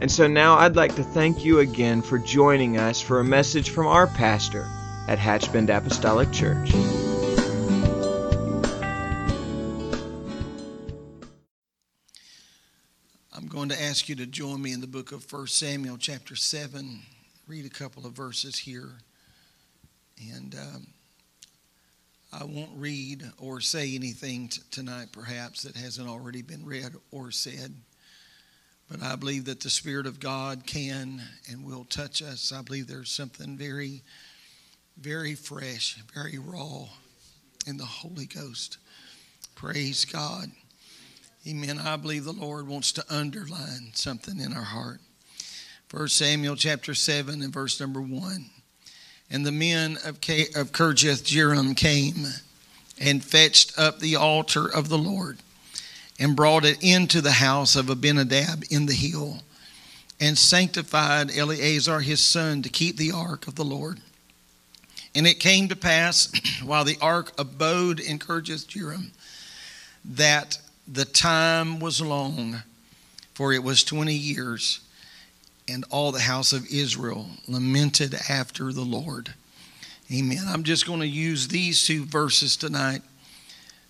And so now I'd like to thank you again for joining us for a message from our pastor at Hatchbend Apostolic Church. I'm going to ask you to join me in the book of 1 Samuel, chapter 7. Read a couple of verses here. And um, I won't read or say anything t- tonight, perhaps, that hasn't already been read or said. But I believe that the Spirit of God can and will touch us. I believe there's something very, very fresh, very raw in the Holy Ghost. Praise God. Amen. I believe the Lord wants to underline something in our heart. First Samuel chapter 7 and verse number 1. And the men of, K- of Kirjath Jearim came and fetched up the altar of the Lord and brought it into the house of Abinadab in the hill and sanctified Eleazar his son to keep the ark of the Lord. And it came to pass while the ark abode in Kirjath Jearim that the time was long, for it was 20 years and all the house of Israel lamented after the Lord. Amen. I'm just going to use these two verses tonight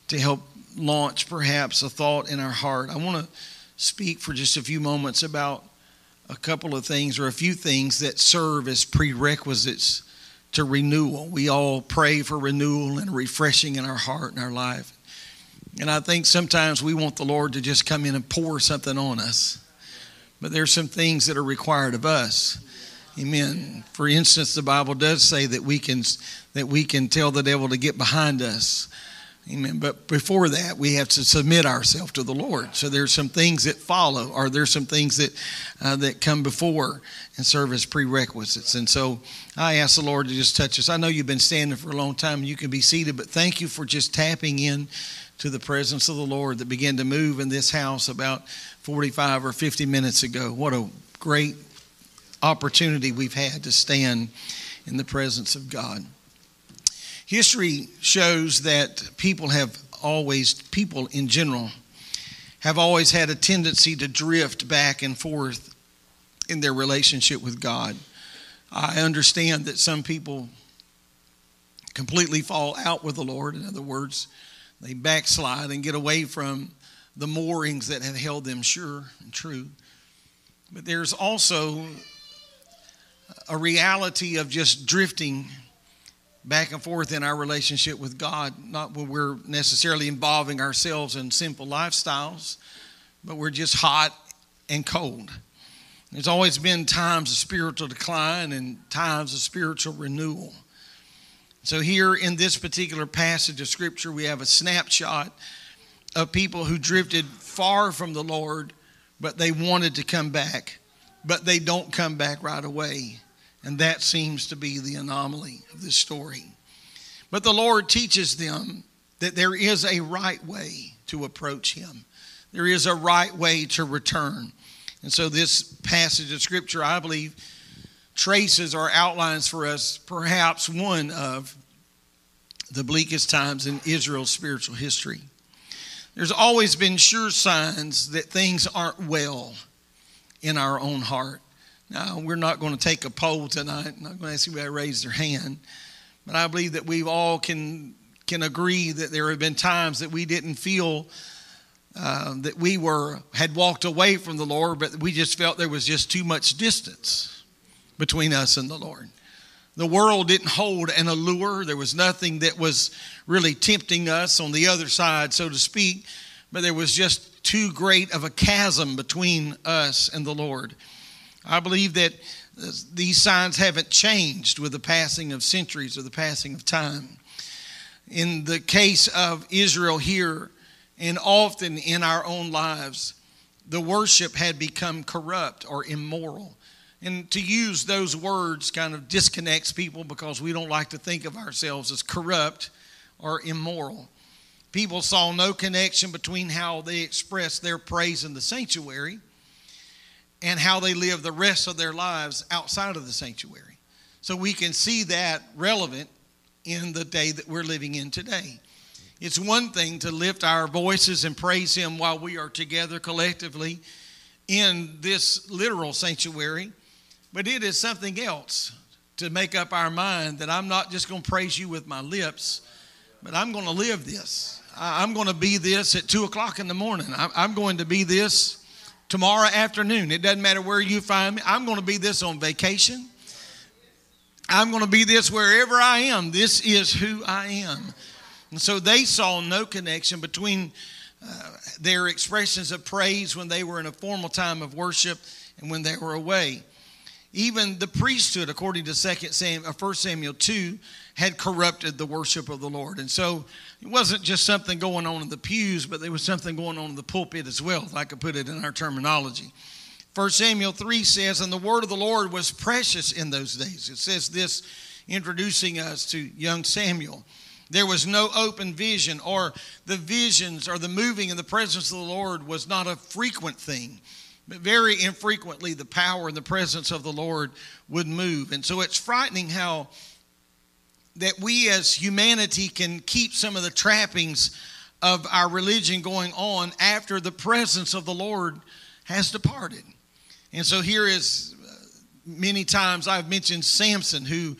to help launch perhaps a thought in our heart. I want to speak for just a few moments about a couple of things or a few things that serve as prerequisites to renewal. We all pray for renewal and refreshing in our heart and our life. And I think sometimes we want the Lord to just come in and pour something on us but there's some things that are required of us. Amen. For instance, the Bible does say that we can that we can tell the devil to get behind us. Amen. But before that, we have to submit ourselves to the Lord. So there's some things that follow, or there's some things that uh, that come before and serve as prerequisites. And so I ask the Lord to just touch us. I know you've been standing for a long time. You can be seated, but thank you for just tapping in to the presence of the Lord that began to move in this house about 45 or 50 minutes ago. What a great opportunity we've had to stand in the presence of God. History shows that people have always, people in general, have always had a tendency to drift back and forth in their relationship with God. I understand that some people completely fall out with the Lord. In other words, they backslide and get away from the moorings that have held them sure and true. But there's also a reality of just drifting back and forth in our relationship with God, not when we're necessarily involving ourselves in simple lifestyles, but we're just hot and cold. There's always been times of spiritual decline and times of spiritual renewal. So, here in this particular passage of Scripture, we have a snapshot of people who drifted far from the Lord, but they wanted to come back, but they don't come back right away. And that seems to be the anomaly of this story. But the Lord teaches them that there is a right way to approach Him, there is a right way to return. And so, this passage of Scripture, I believe, traces or outlines for us perhaps one of the bleakest times in Israel's spiritual history. There's always been sure signs that things aren't well in our own heart. Now, we're not going to take a poll tonight. I'm not going to ask anybody to raise their hand. But I believe that we all can, can agree that there have been times that we didn't feel uh, that we were had walked away from the Lord, but we just felt there was just too much distance between us and the Lord. The world didn't hold an allure. There was nothing that was really tempting us on the other side, so to speak, but there was just too great of a chasm between us and the Lord. I believe that uh, these signs haven't changed with the passing of centuries or the passing of time. In the case of Israel here, and often in our own lives, the worship had become corrupt or immoral. And to use those words kind of disconnects people because we don't like to think of ourselves as corrupt or immoral. People saw no connection between how they expressed their praise in the sanctuary and how they live the rest of their lives outside of the sanctuary. So we can see that relevant in the day that we're living in today. It's one thing to lift our voices and praise Him while we are together collectively in this literal sanctuary, but it is something else to make up our mind that I'm not just going to praise you with my lips, but I'm going to live this. I'm going to be this at 2 o'clock in the morning. I'm going to be this tomorrow afternoon. It doesn't matter where you find me. I'm going to be this on vacation. I'm going to be this wherever I am. This is who I am. And so they saw no connection between uh, their expressions of praise when they were in a formal time of worship and when they were away. Even the priesthood, according to 2 Samuel, 1 Samuel 2, had corrupted the worship of the Lord. And so it wasn't just something going on in the pews, but there was something going on in the pulpit as well, if I could put it in our terminology. 1 Samuel 3 says, And the word of the Lord was precious in those days. It says this, introducing us to young Samuel. There was no open vision, or the visions or the moving in the presence of the Lord was not a frequent thing. But very infrequently, the power and the presence of the Lord would move. And so it's frightening how that we as humanity can keep some of the trappings of our religion going on after the presence of the Lord has departed. And so here is uh, many times I've mentioned Samson who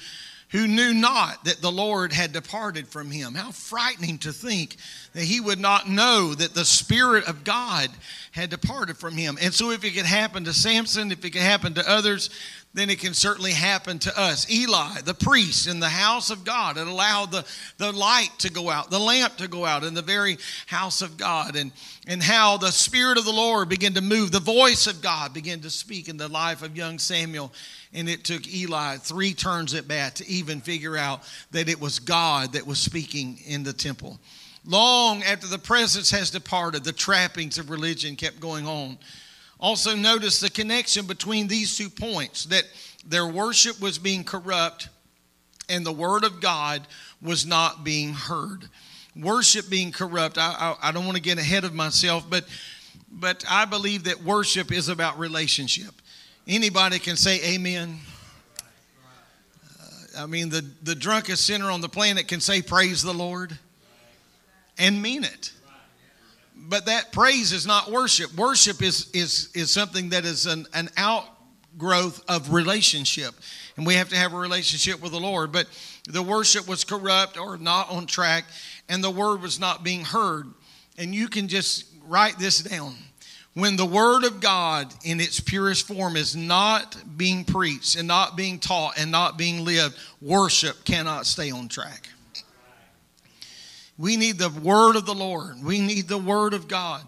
who knew not that the Lord had departed from him. How frightening to think that he would not know that the Spirit of God had departed from him. And so, if it could happen to Samson, if it could happen to others, then it can certainly happen to us. Eli, the priest in the house of God, had allowed the, the light to go out, the lamp to go out in the very house of God, and, and how the Spirit of the Lord began to move, the voice of God began to speak in the life of young Samuel. And it took Eli three turns at bat to even figure out that it was God that was speaking in the temple. Long after the presence has departed, the trappings of religion kept going on. Also, notice the connection between these two points that their worship was being corrupt and the word of God was not being heard. Worship being corrupt, I, I, I don't want to get ahead of myself, but, but I believe that worship is about relationship. Anybody can say amen. Uh, I mean, the, the drunkest sinner on the planet can say, Praise the Lord, and mean it but that praise is not worship. Worship is is is something that is an, an outgrowth of relationship. And we have to have a relationship with the Lord. But the worship was corrupt or not on track, and the word was not being heard. And you can just write this down. When the word of God in its purest form is not being preached and not being taught and not being lived, worship cannot stay on track. We need the word of the Lord. We need the word of God.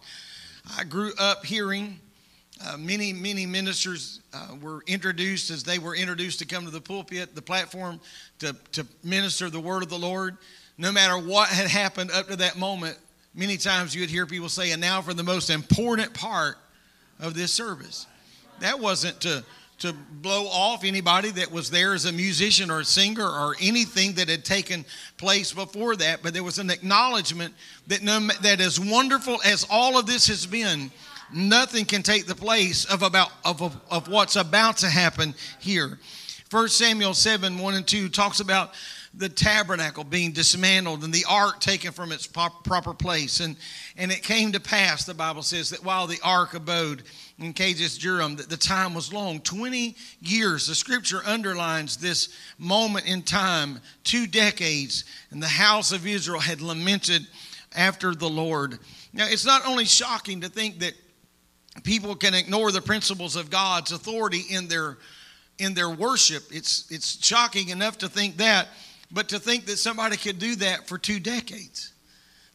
I grew up hearing uh, many, many ministers uh, were introduced as they were introduced to come to the pulpit, the platform, to, to minister the word of the Lord. No matter what had happened up to that moment, many times you would hear people say, and now for the most important part of this service. That wasn't to to blow off anybody that was there as a musician or a singer or anything that had taken place before that, but there was an acknowledgement that no, that as wonderful as all of this has been, nothing can take the place of about of, of, of what's about to happen here. First Samuel 7, 1 and 2 talks about the tabernacle being dismantled and the ark taken from its proper place. And, and it came to pass, the Bible says, that while the ark abode in Kadesh Jearim that the time was long 20 years. The scripture underlines this moment in time, two decades, and the house of Israel had lamented after the Lord. Now, it's not only shocking to think that people can ignore the principles of God's authority in their in their worship. It's it's shocking enough to think that, but to think that somebody could do that for two decades.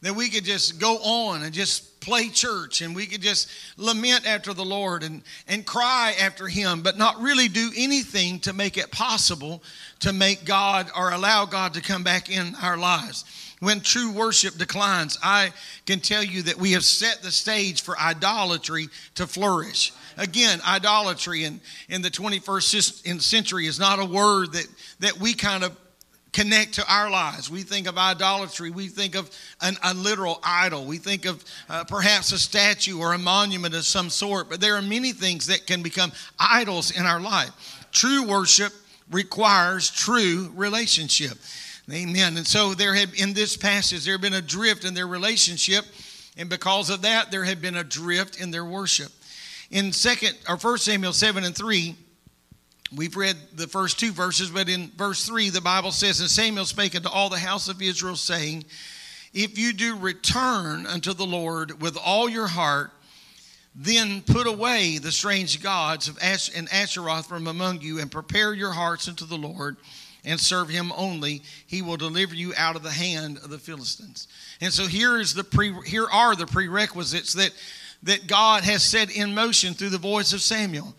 That we could just go on and just play church and we could just lament after the Lord and, and cry after Him, but not really do anything to make it possible to make God or allow God to come back in our lives. when true worship declines, I can tell you that we have set the stage for idolatry to flourish. Again, idolatry in, in the 21st century is not a word that, that we kind of connect to our lives. We think of idolatry, we think of an, a literal idol, we think of uh, perhaps a statue or a monument of some sort, but there are many things that can become idols in our life. True worship requires true relationship. Amen. And so there had in this passage there had been a drift in their relationship, and because of that, there had been a drift in their worship. In second or first Samuel 7 and 3, We've read the first two verses, but in verse 3, the Bible says, And Samuel spake unto all the house of Israel, saying, If you do return unto the Lord with all your heart, then put away the strange gods of Ash- and Asheroth from among you, and prepare your hearts unto the Lord, and serve him only. He will deliver you out of the hand of the Philistines. And so here is the pre- here are the prerequisites that, that God has set in motion through the voice of Samuel.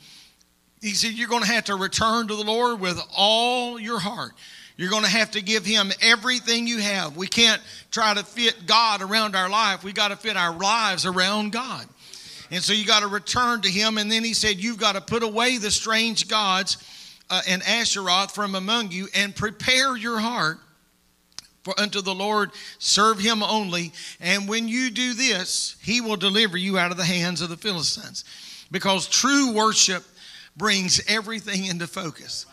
He said, You're going to have to return to the Lord with all your heart. You're going to have to give Him everything you have. We can't try to fit God around our life. We got to fit our lives around God. And so you got to return to Him. And then He said, You've got to put away the strange gods uh, and Asheroth from among you and prepare your heart for unto the Lord, serve him only. And when you do this, he will deliver you out of the hands of the Philistines. Because true worship brings everything into focus.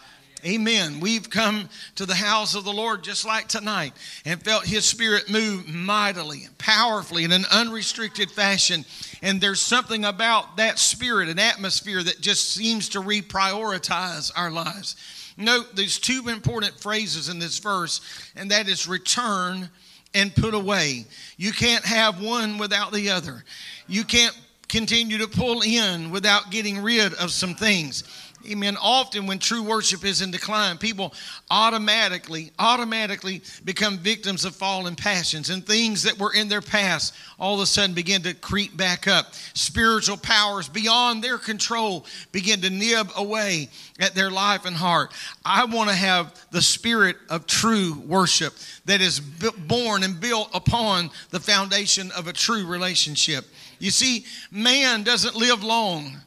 Amen. We've come to the house of the Lord just like tonight and felt His Spirit move mightily, and powerfully, in an unrestricted fashion. And there's something about that spirit and atmosphere that just seems to reprioritize our lives. Note there's two important phrases in this verse, and that is return and put away. You can't have one without the other. You can't continue to pull in without getting rid of some things. Amen. Often when true worship is in decline, people automatically, automatically become victims of fallen passions and things that were in their past all of a sudden begin to creep back up. Spiritual powers beyond their control begin to nib away at their life and heart. I want to have the spirit of true worship that is born and built upon the foundation of a true relationship. You see, man doesn't live long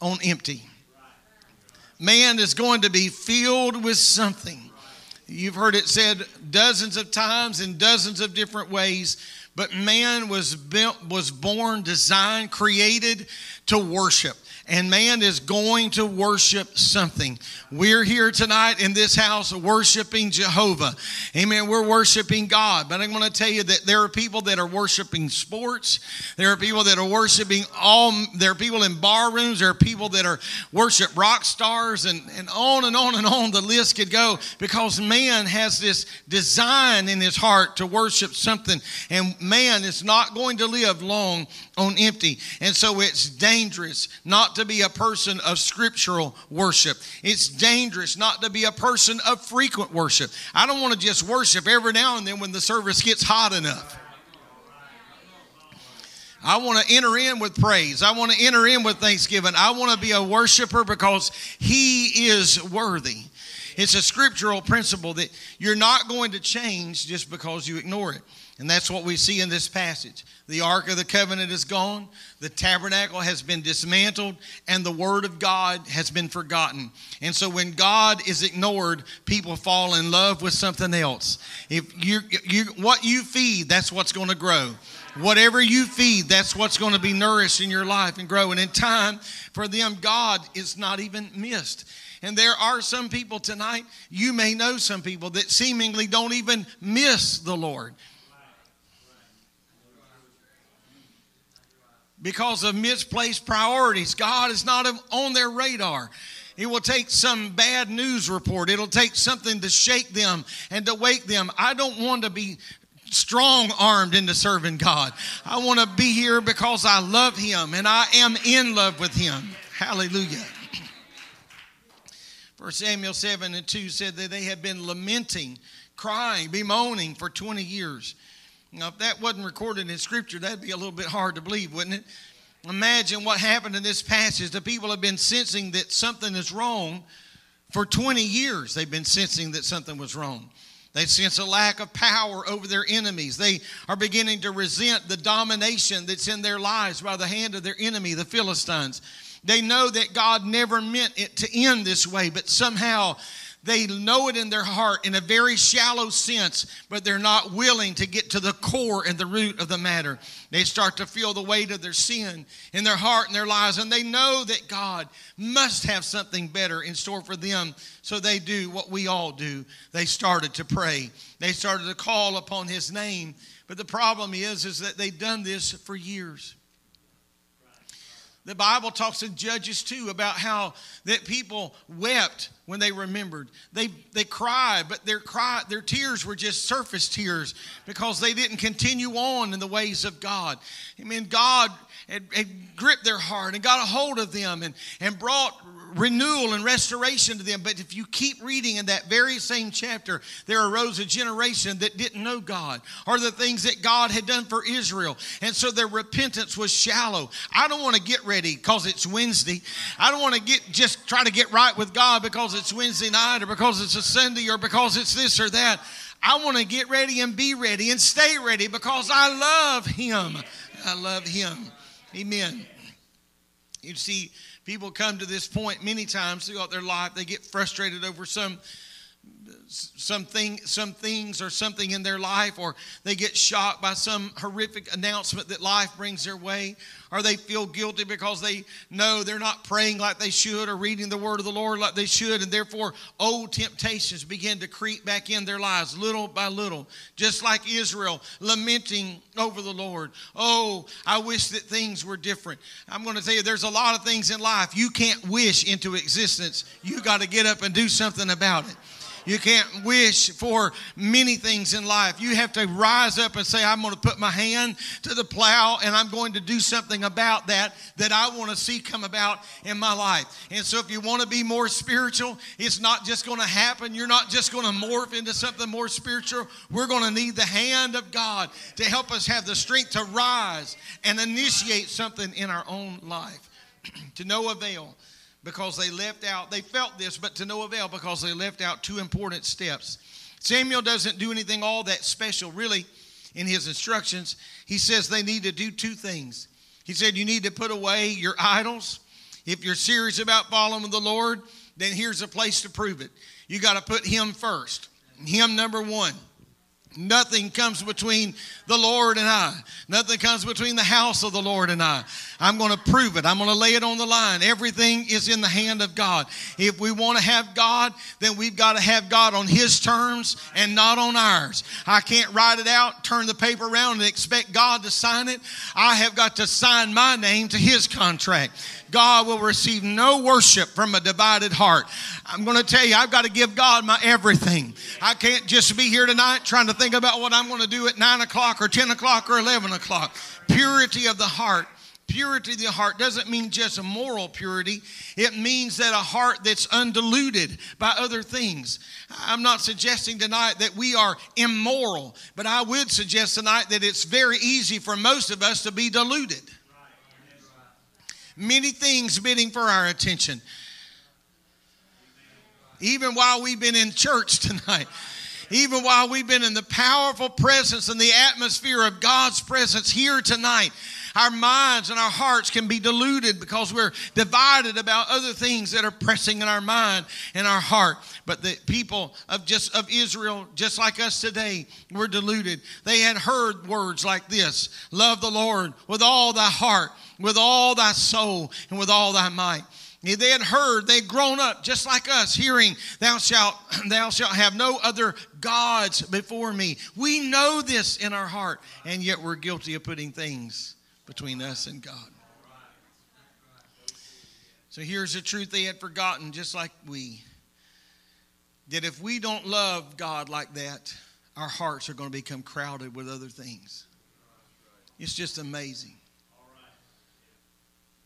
on empty. Man is going to be filled with something. You've heard it said dozens of times in dozens of different ways, but man was built, was born, designed, created to worship and man is going to worship something. We're here tonight in this house worshiping Jehovah. Amen. We're worshiping God. But I'm going to tell you that there are people that are worshiping sports. There are people that are worshiping all, there are people in bar rooms. There are people that are worship rock stars and, and on and on and on the list could go because man has this design in his heart to worship something. And man is not going to live long on empty. And so it's dangerous not to be a person of scriptural worship. It's dangerous not to be a person of frequent worship. I don't want to just worship every now and then when the service gets hot enough. I want to enter in with praise. I want to enter in with thanksgiving. I want to be a worshiper because He is worthy. It's a scriptural principle that you're not going to change just because you ignore it. And that's what we see in this passage. The Ark of the Covenant is gone, the tabernacle has been dismantled, and the Word of God has been forgotten. And so when God is ignored, people fall in love with something else. If you, you what you feed, that's what's going to grow. Whatever you feed, that's what's going to be nourished in your life and grow. And in time, for them, God is not even missed. And there are some people tonight, you may know some people that seemingly don't even miss the Lord. Because of misplaced priorities. God is not on their radar. It will take some bad news report. It'll take something to shake them and to wake them. I don't want to be strong armed into serving God. I want to be here because I love Him and I am in love with Him. Hallelujah. First Samuel 7 and 2 said that they had been lamenting, crying, bemoaning for 20 years. Now, if that wasn't recorded in Scripture, that'd be a little bit hard to believe, wouldn't it? Imagine what happened in this passage. The people have been sensing that something is wrong for 20 years. They've been sensing that something was wrong. They sense a lack of power over their enemies. They are beginning to resent the domination that's in their lives by the hand of their enemy, the Philistines. They know that God never meant it to end this way, but somehow they know it in their heart in a very shallow sense, but they're not willing to get to the core and the root of the matter. They start to feel the weight of their sin in their heart and their lives, and they know that God must have something better in store for them. So they do what we all do. They started to pray. They started to call upon his name. But the problem is, is that they've done this for years. The Bible talks in Judges too about how that people wept when they remembered. They they cried, but their cry, their tears were just surface tears because they didn't continue on in the ways of God. I mean, God had, had gripped their heart and got a hold of them and, and brought renewal and restoration to them. But if you keep reading in that very same chapter, there arose a generation that didn't know God or the things that God had done for Israel. And so their repentance was shallow. I don't want to get ready because it's Wednesday. I don't want to get just try to get right with God because it's Wednesday night or because it's a Sunday or because it's this or that. I want to get ready and be ready and stay ready because I love Him. I love Him. Amen. You see, people come to this point many times throughout their life. They get frustrated over some something some things or something in their life or they get shocked by some horrific announcement that life brings their way or they feel guilty because they know they're not praying like they should or reading the word of the Lord like they should and therefore old temptations begin to creep back in their lives little by little just like Israel lamenting over the Lord. Oh I wish that things were different. I'm going to tell you there's a lot of things in life you can't wish into existence. You got to get up and do something about it you can't wish for many things in life. You have to rise up and say, I'm going to put my hand to the plow and I'm going to do something about that that I want to see come about in my life. And so, if you want to be more spiritual, it's not just going to happen. You're not just going to morph into something more spiritual. We're going to need the hand of God to help us have the strength to rise and initiate something in our own life to no avail because they left out, they felt this, but to no avail because they left out two important steps. Samuel doesn't do anything all that special, really, in his instructions. He says they need to do two things. He said, You need to put away your idols. If you're serious about following the Lord, then here's a place to prove it. You got to put Him first, Him number one. Nothing comes between the Lord and I. Nothing comes between the house of the Lord and I. I'm going to prove it. I'm going to lay it on the line. Everything is in the hand of God. If we want to have God, then we've got to have God on His terms and not on ours. I can't write it out, turn the paper around, and expect God to sign it. I have got to sign my name to His contract. God will receive no worship from a divided heart. I'm going to tell you, I've got to give God my everything. I can't just be here tonight trying to think about what I'm going to do at 9 o'clock or 10 o'clock or 11 o'clock. Purity of the heart purity of the heart doesn't mean just a moral purity. It means that a heart that's undiluted by other things. I'm not suggesting tonight that we are immoral, but I would suggest tonight that it's very easy for most of us to be deluded many things bidding for our attention. Even while we've been in church tonight, even while we've been in the powerful presence and the atmosphere of God's presence here tonight, our minds and our hearts can be deluded because we're divided about other things that are pressing in our mind and our heart. But the people of just of Israel, just like us today, were deluded. They had heard words like this: "Love the Lord with all thy heart." With all thy soul and with all thy might. They had heard, they had grown up just like us, hearing, Thou shalt, thou shalt have no other gods before me. We know this in our heart, and yet we're guilty of putting things between us and God. So here's the truth they had forgotten, just like we. That if we don't love God like that, our hearts are going to become crowded with other things. It's just amazing.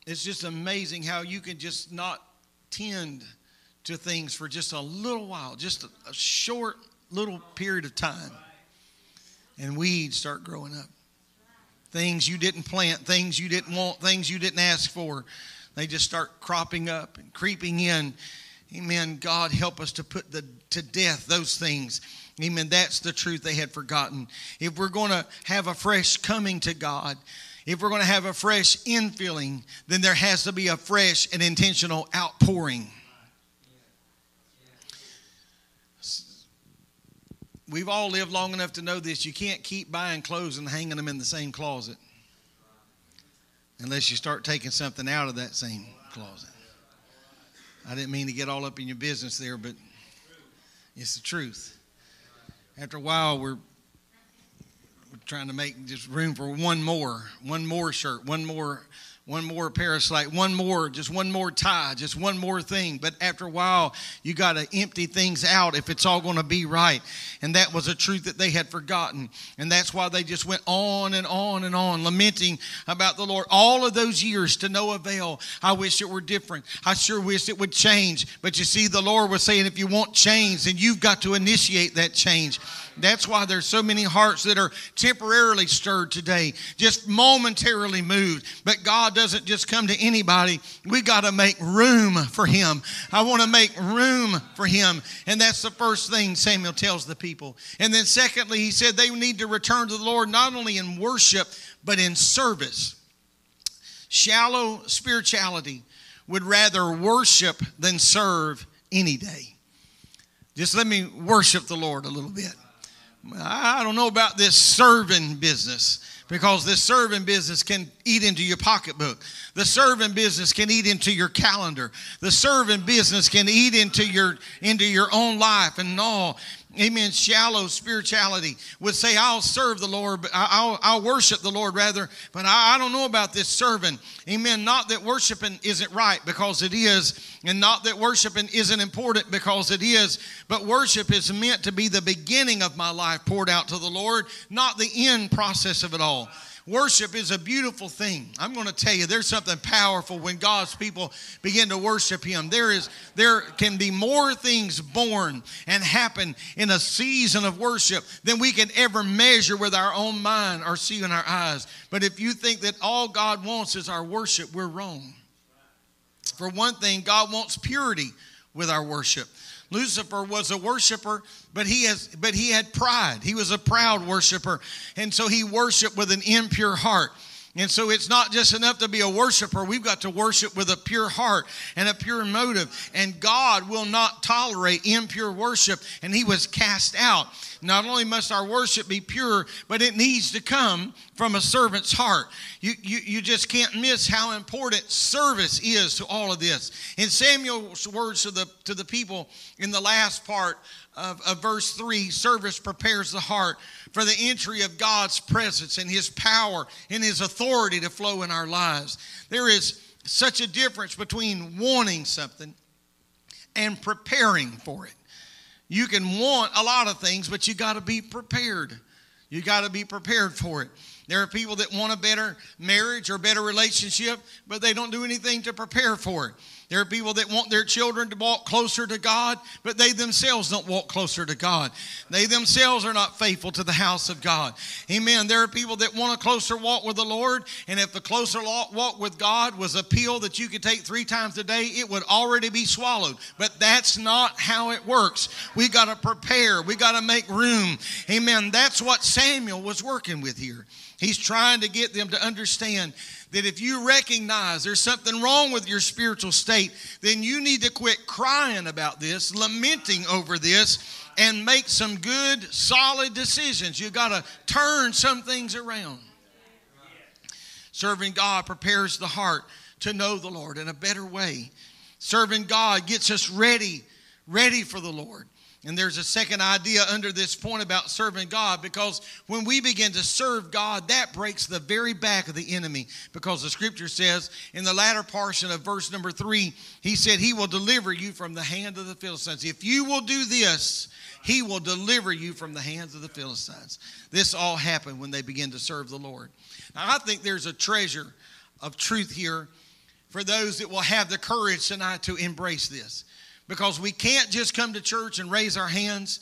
It's just amazing how you can just not tend to things for just a little while, just a, a short little period of time. And weeds start growing up. Things you didn't plant, things you didn't want, things you didn't ask for, they just start cropping up and creeping in. Amen. God help us to put the, to death those things Amen. That's the truth they had forgotten. If we're going to have a fresh coming to God, if we're going to have a fresh infilling, then there has to be a fresh and intentional outpouring. We've all lived long enough to know this. You can't keep buying clothes and hanging them in the same closet unless you start taking something out of that same closet. I didn't mean to get all up in your business there, but it's the truth. After a while, we're, trying to make just room for one more, one more shirt, one more one more parasite, one more, just one more tie, just one more thing. But after a while, you got to empty things out if it's all going to be right. And that was a truth that they had forgotten. And that's why they just went on and on and on, lamenting about the Lord. All of those years to no avail. I wish it were different. I sure wish it would change. But you see, the Lord was saying, if you want change, then you've got to initiate that change. That's why there's so many hearts that are temporarily stirred today, just momentarily moved. But God doesn't just come to anybody. We got to make room for Him. I want to make room for Him. And that's the first thing Samuel tells the people. And then, secondly, he said they need to return to the Lord not only in worship, but in service. Shallow spirituality would rather worship than serve any day. Just let me worship the Lord a little bit. I don't know about this serving business because this serving business can eat into your pocketbook. The serving business can eat into your calendar. The serving business can eat into your into your own life and all amen, shallow spirituality would say, I'll serve the Lord, but I'll, I'll worship the Lord rather, but I, I don't know about this serving. Amen. Not that worshiping isn't right because it is, and not that worshiping isn't important because it is, but worship is meant to be the beginning of my life poured out to the Lord, not the end process of it all. Worship is a beautiful thing. I'm going to tell you, there's something powerful when God's people begin to worship Him. There is, there can be more things born and happen in a season of worship than we can ever measure with our own mind or see in our eyes. But if you think that all God wants is our worship, we're wrong. For one thing, God wants purity with our worship. Lucifer was a worshiper, but he has but he had pride. He was a proud worshiper, and so he worshiped with an impure heart. And so it's not just enough to be a worshiper. We've got to worship with a pure heart and a pure motive. And God will not tolerate impure worship, and he was cast out. Not only must our worship be pure, but it needs to come from a servant's heart. You, you, you just can't miss how important service is to all of this. In Samuel's words to the, to the people in the last part of, of verse 3, service prepares the heart for the entry of God's presence and His power and His authority to flow in our lives. There is such a difference between wanting something and preparing for it. You can want a lot of things, but you got to be prepared. You got to be prepared for it. There are people that want a better marriage or better relationship, but they don't do anything to prepare for it. There are people that want their children to walk closer to God, but they themselves don't walk closer to God. They themselves are not faithful to the house of God. Amen. There are people that want a closer walk with the Lord, and if the closer walk with God was a pill that you could take three times a day, it would already be swallowed. But that's not how it works. We got to prepare, we got to make room. Amen. That's what Samuel was working with here. He's trying to get them to understand that if you recognize there's something wrong with your spiritual state, then you need to quit crying about this, lamenting over this, and make some good, solid decisions. You've got to turn some things around. Serving God prepares the heart to know the Lord in a better way. Serving God gets us ready, ready for the Lord. And there's a second idea under this point about serving God because when we begin to serve God, that breaks the very back of the enemy. Because the scripture says in the latter portion of verse number three, he said, He will deliver you from the hand of the Philistines. If you will do this, He will deliver you from the hands of the Philistines. This all happened when they began to serve the Lord. Now, I think there's a treasure of truth here for those that will have the courage tonight to embrace this because we can't just come to church and raise our hands.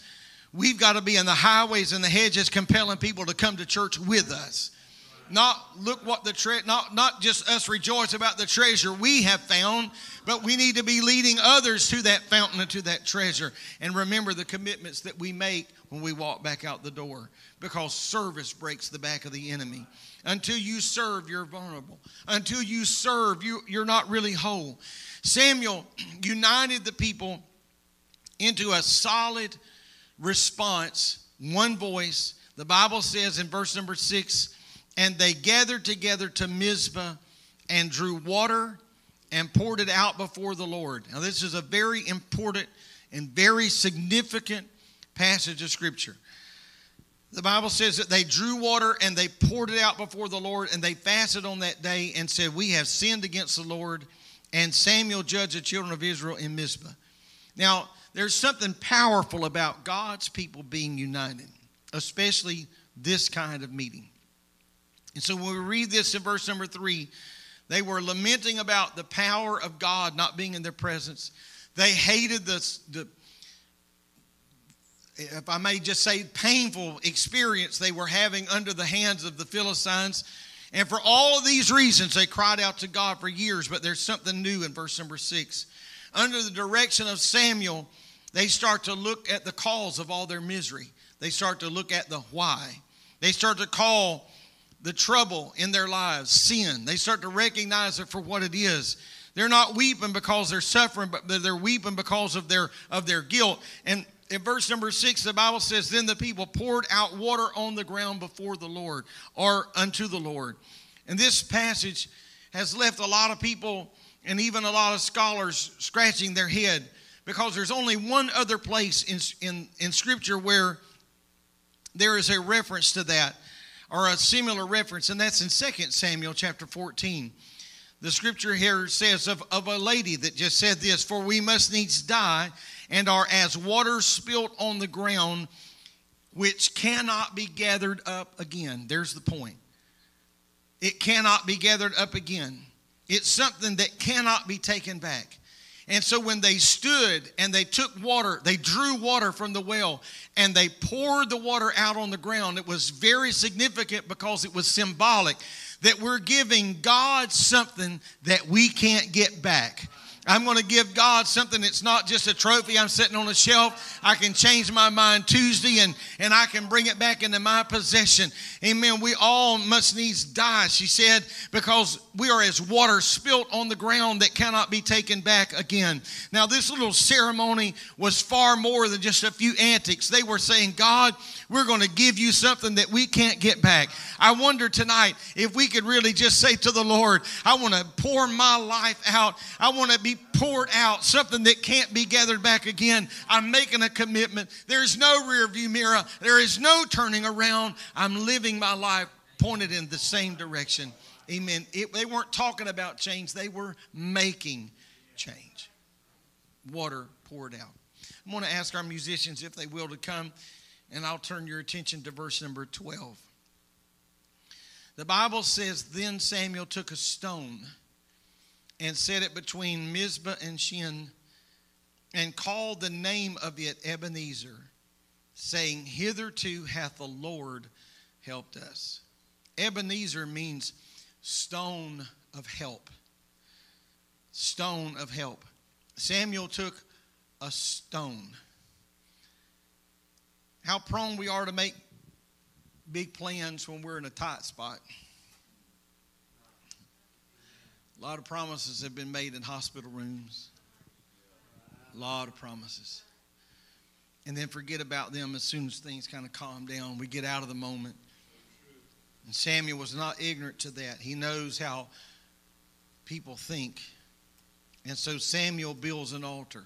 We've got to be in the highways and the hedges compelling people to come to church with us. Not look what the tre- not not just us rejoice about the treasure we have found, but we need to be leading others to that fountain and to that treasure. And remember the commitments that we make when we walk back out the door, because service breaks the back of the enemy. Until you serve, you're vulnerable. Until you serve, you, you're not really whole. Samuel united the people into a solid response, one voice. The Bible says in verse number six, and they gathered together to Mizpah and drew water and poured it out before the Lord. Now, this is a very important and very significant passage of Scripture. The Bible says that they drew water and they poured it out before the Lord, and they fasted on that day and said, We have sinned against the Lord. And Samuel judged the children of Israel in Mizpah. Now, there's something powerful about God's people being united, especially this kind of meeting. And so when we read this in verse number three, they were lamenting about the power of God not being in their presence. They hated the, the if I may just say, painful experience they were having under the hands of the Philistines. And for all of these reasons, they cried out to God for years. But there's something new in verse number six. Under the direction of Samuel, they start to look at the cause of all their misery. They start to look at the why. They start to call the trouble in their lives sin. They start to recognize it for what it is. They're not weeping because they're suffering, but they're weeping because of their of their guilt. And in verse number six, the Bible says, Then the people poured out water on the ground before the Lord, or unto the Lord. And this passage has left a lot of people and even a lot of scholars scratching their head because there's only one other place in, in, in Scripture where there is a reference to that or a similar reference, and that's in 2 Samuel chapter 14. The scripture here says of, of a lady that just said this For we must needs die and are as water spilt on the ground, which cannot be gathered up again. There's the point. It cannot be gathered up again. It's something that cannot be taken back. And so when they stood and they took water, they drew water from the well and they poured the water out on the ground, it was very significant because it was symbolic that we're giving God something that we can't get back. I'm going to give God something that's not just a trophy I'm sitting on a shelf. I can change my mind Tuesday and, and I can bring it back into my possession. Amen. We all must needs die, she said, because we are as water spilt on the ground that cannot be taken back again. Now, this little ceremony was far more than just a few antics. They were saying, God, we're going to give you something that we can't get back. I wonder tonight if we could really just say to the Lord, I want to pour my life out. I want to be poured out, something that can't be gathered back again. I'm making a commitment. There's no rear view mirror, there is no turning around. I'm living my life pointed in the same direction. Amen. It, they weren't talking about change, they were making change. Water poured out. I'm going to ask our musicians if they will to come, and I'll turn your attention to verse number 12. The Bible says, Then Samuel took a stone and set it between Mizpah and Shen and called the name of it Ebenezer, saying, Hitherto hath the Lord helped us. Ebenezer means stone of help. Stone of help. Samuel took a stone. How prone we are to make big plans when we're in a tight spot. A lot of promises have been made in hospital rooms. A lot of promises. And then forget about them as soon as things kind of calm down. We get out of the moment. And Samuel was not ignorant to that. He knows how people think. And so Samuel builds an altar.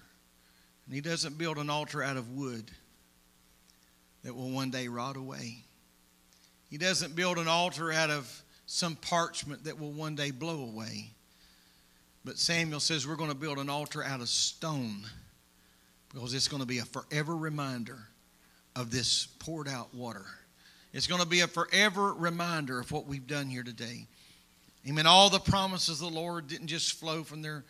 And he doesn't build an altar out of wood that will one day rot away. He doesn't build an altar out of some parchment that will one day blow away. But Samuel says we're going to build an altar out of stone because it's going to be a forever reminder of this poured out water. It's going to be a forever reminder of what we've done here today. Amen. All the promises of the Lord didn't just flow from their.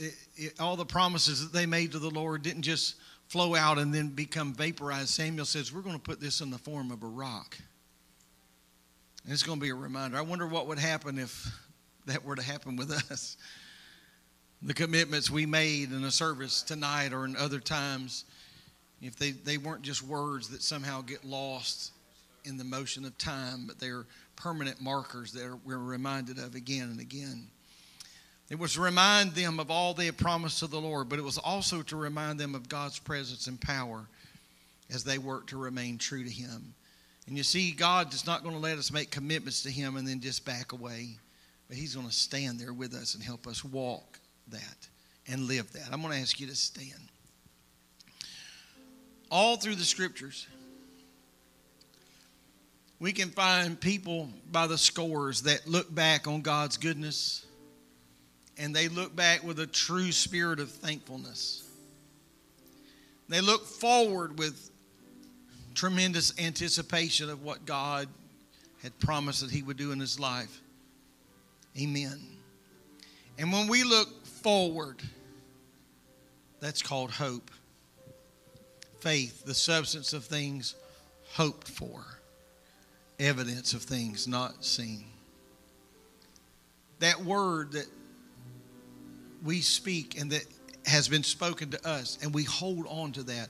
It, it, all the promises that they made to the Lord didn't just flow out and then become vaporized. Samuel says, We're going to put this in the form of a rock. And it's going to be a reminder. I wonder what would happen if that were to happen with us. The commitments we made in a service tonight or in other times, if they, they weren't just words that somehow get lost in the motion of time, but they're permanent markers that we're reminded of again and again. It was to remind them of all they had promised to the Lord, but it was also to remind them of God's presence and power as they work to remain true to Him. And you see, God is not going to let us make commitments to Him and then just back away, but He's going to stand there with us and help us walk that and live that. I'm going to ask you to stand. All through the scriptures, we can find people by the scores that look back on God's goodness and they look back with a true spirit of thankfulness. They look forward with tremendous anticipation of what God had promised that He would do in His life. Amen. And when we look forward, that's called hope. Faith, the substance of things hoped for, evidence of things not seen. That word that we speak and that has been spoken to us, and we hold on to that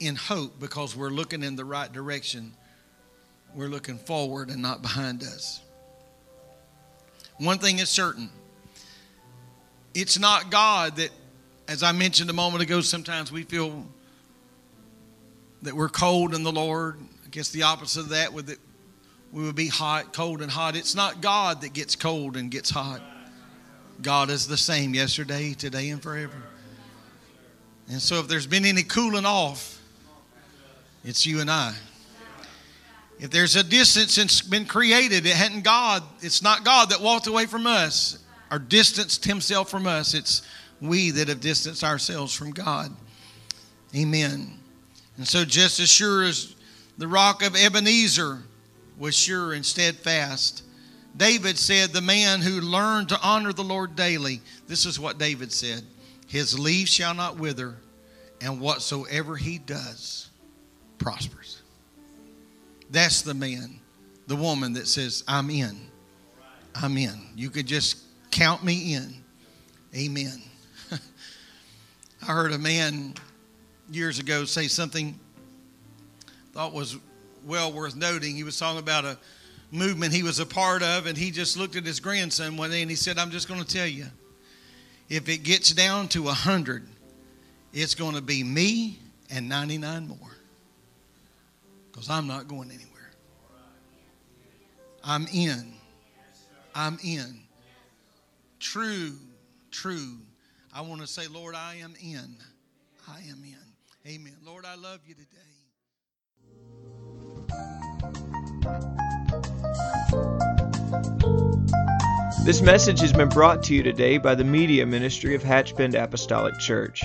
in hope because we're looking in the right direction. We're looking forward and not behind us. One thing is certain it's not God that, as I mentioned a moment ago, sometimes we feel that we're cold in the Lord. I guess the opposite of that would that we would be hot, cold and hot. It's not God that gets cold and gets hot. God is the same yesterday, today, and forever. And so if there's been any cooling off, it's you and I. If there's a distance that's been created, it hadn't God, it's not God that walked away from us or distanced himself from us. It's we that have distanced ourselves from God. Amen. And so, just as sure as the rock of Ebenezer was sure and steadfast, David said, The man who learned to honor the Lord daily, this is what David said His leaf shall not wither, and whatsoever he does prospers. That's the man, the woman that says, I'm in. I'm in. You could just count me in. Amen. I heard a man years ago say something thought was well worth noting. He was talking about a movement he was a part of, and he just looked at his grandson one day and he said, I'm just going to tell you, if it gets down to 100, it's going to be me and 99 more. Because I'm not going anywhere. I'm in. I'm in. True, true. I want to say, Lord, I am in. I am in. Amen. Lord, I love you today. This message has been brought to you today by the Media Ministry of Hatchbend Apostolic Church.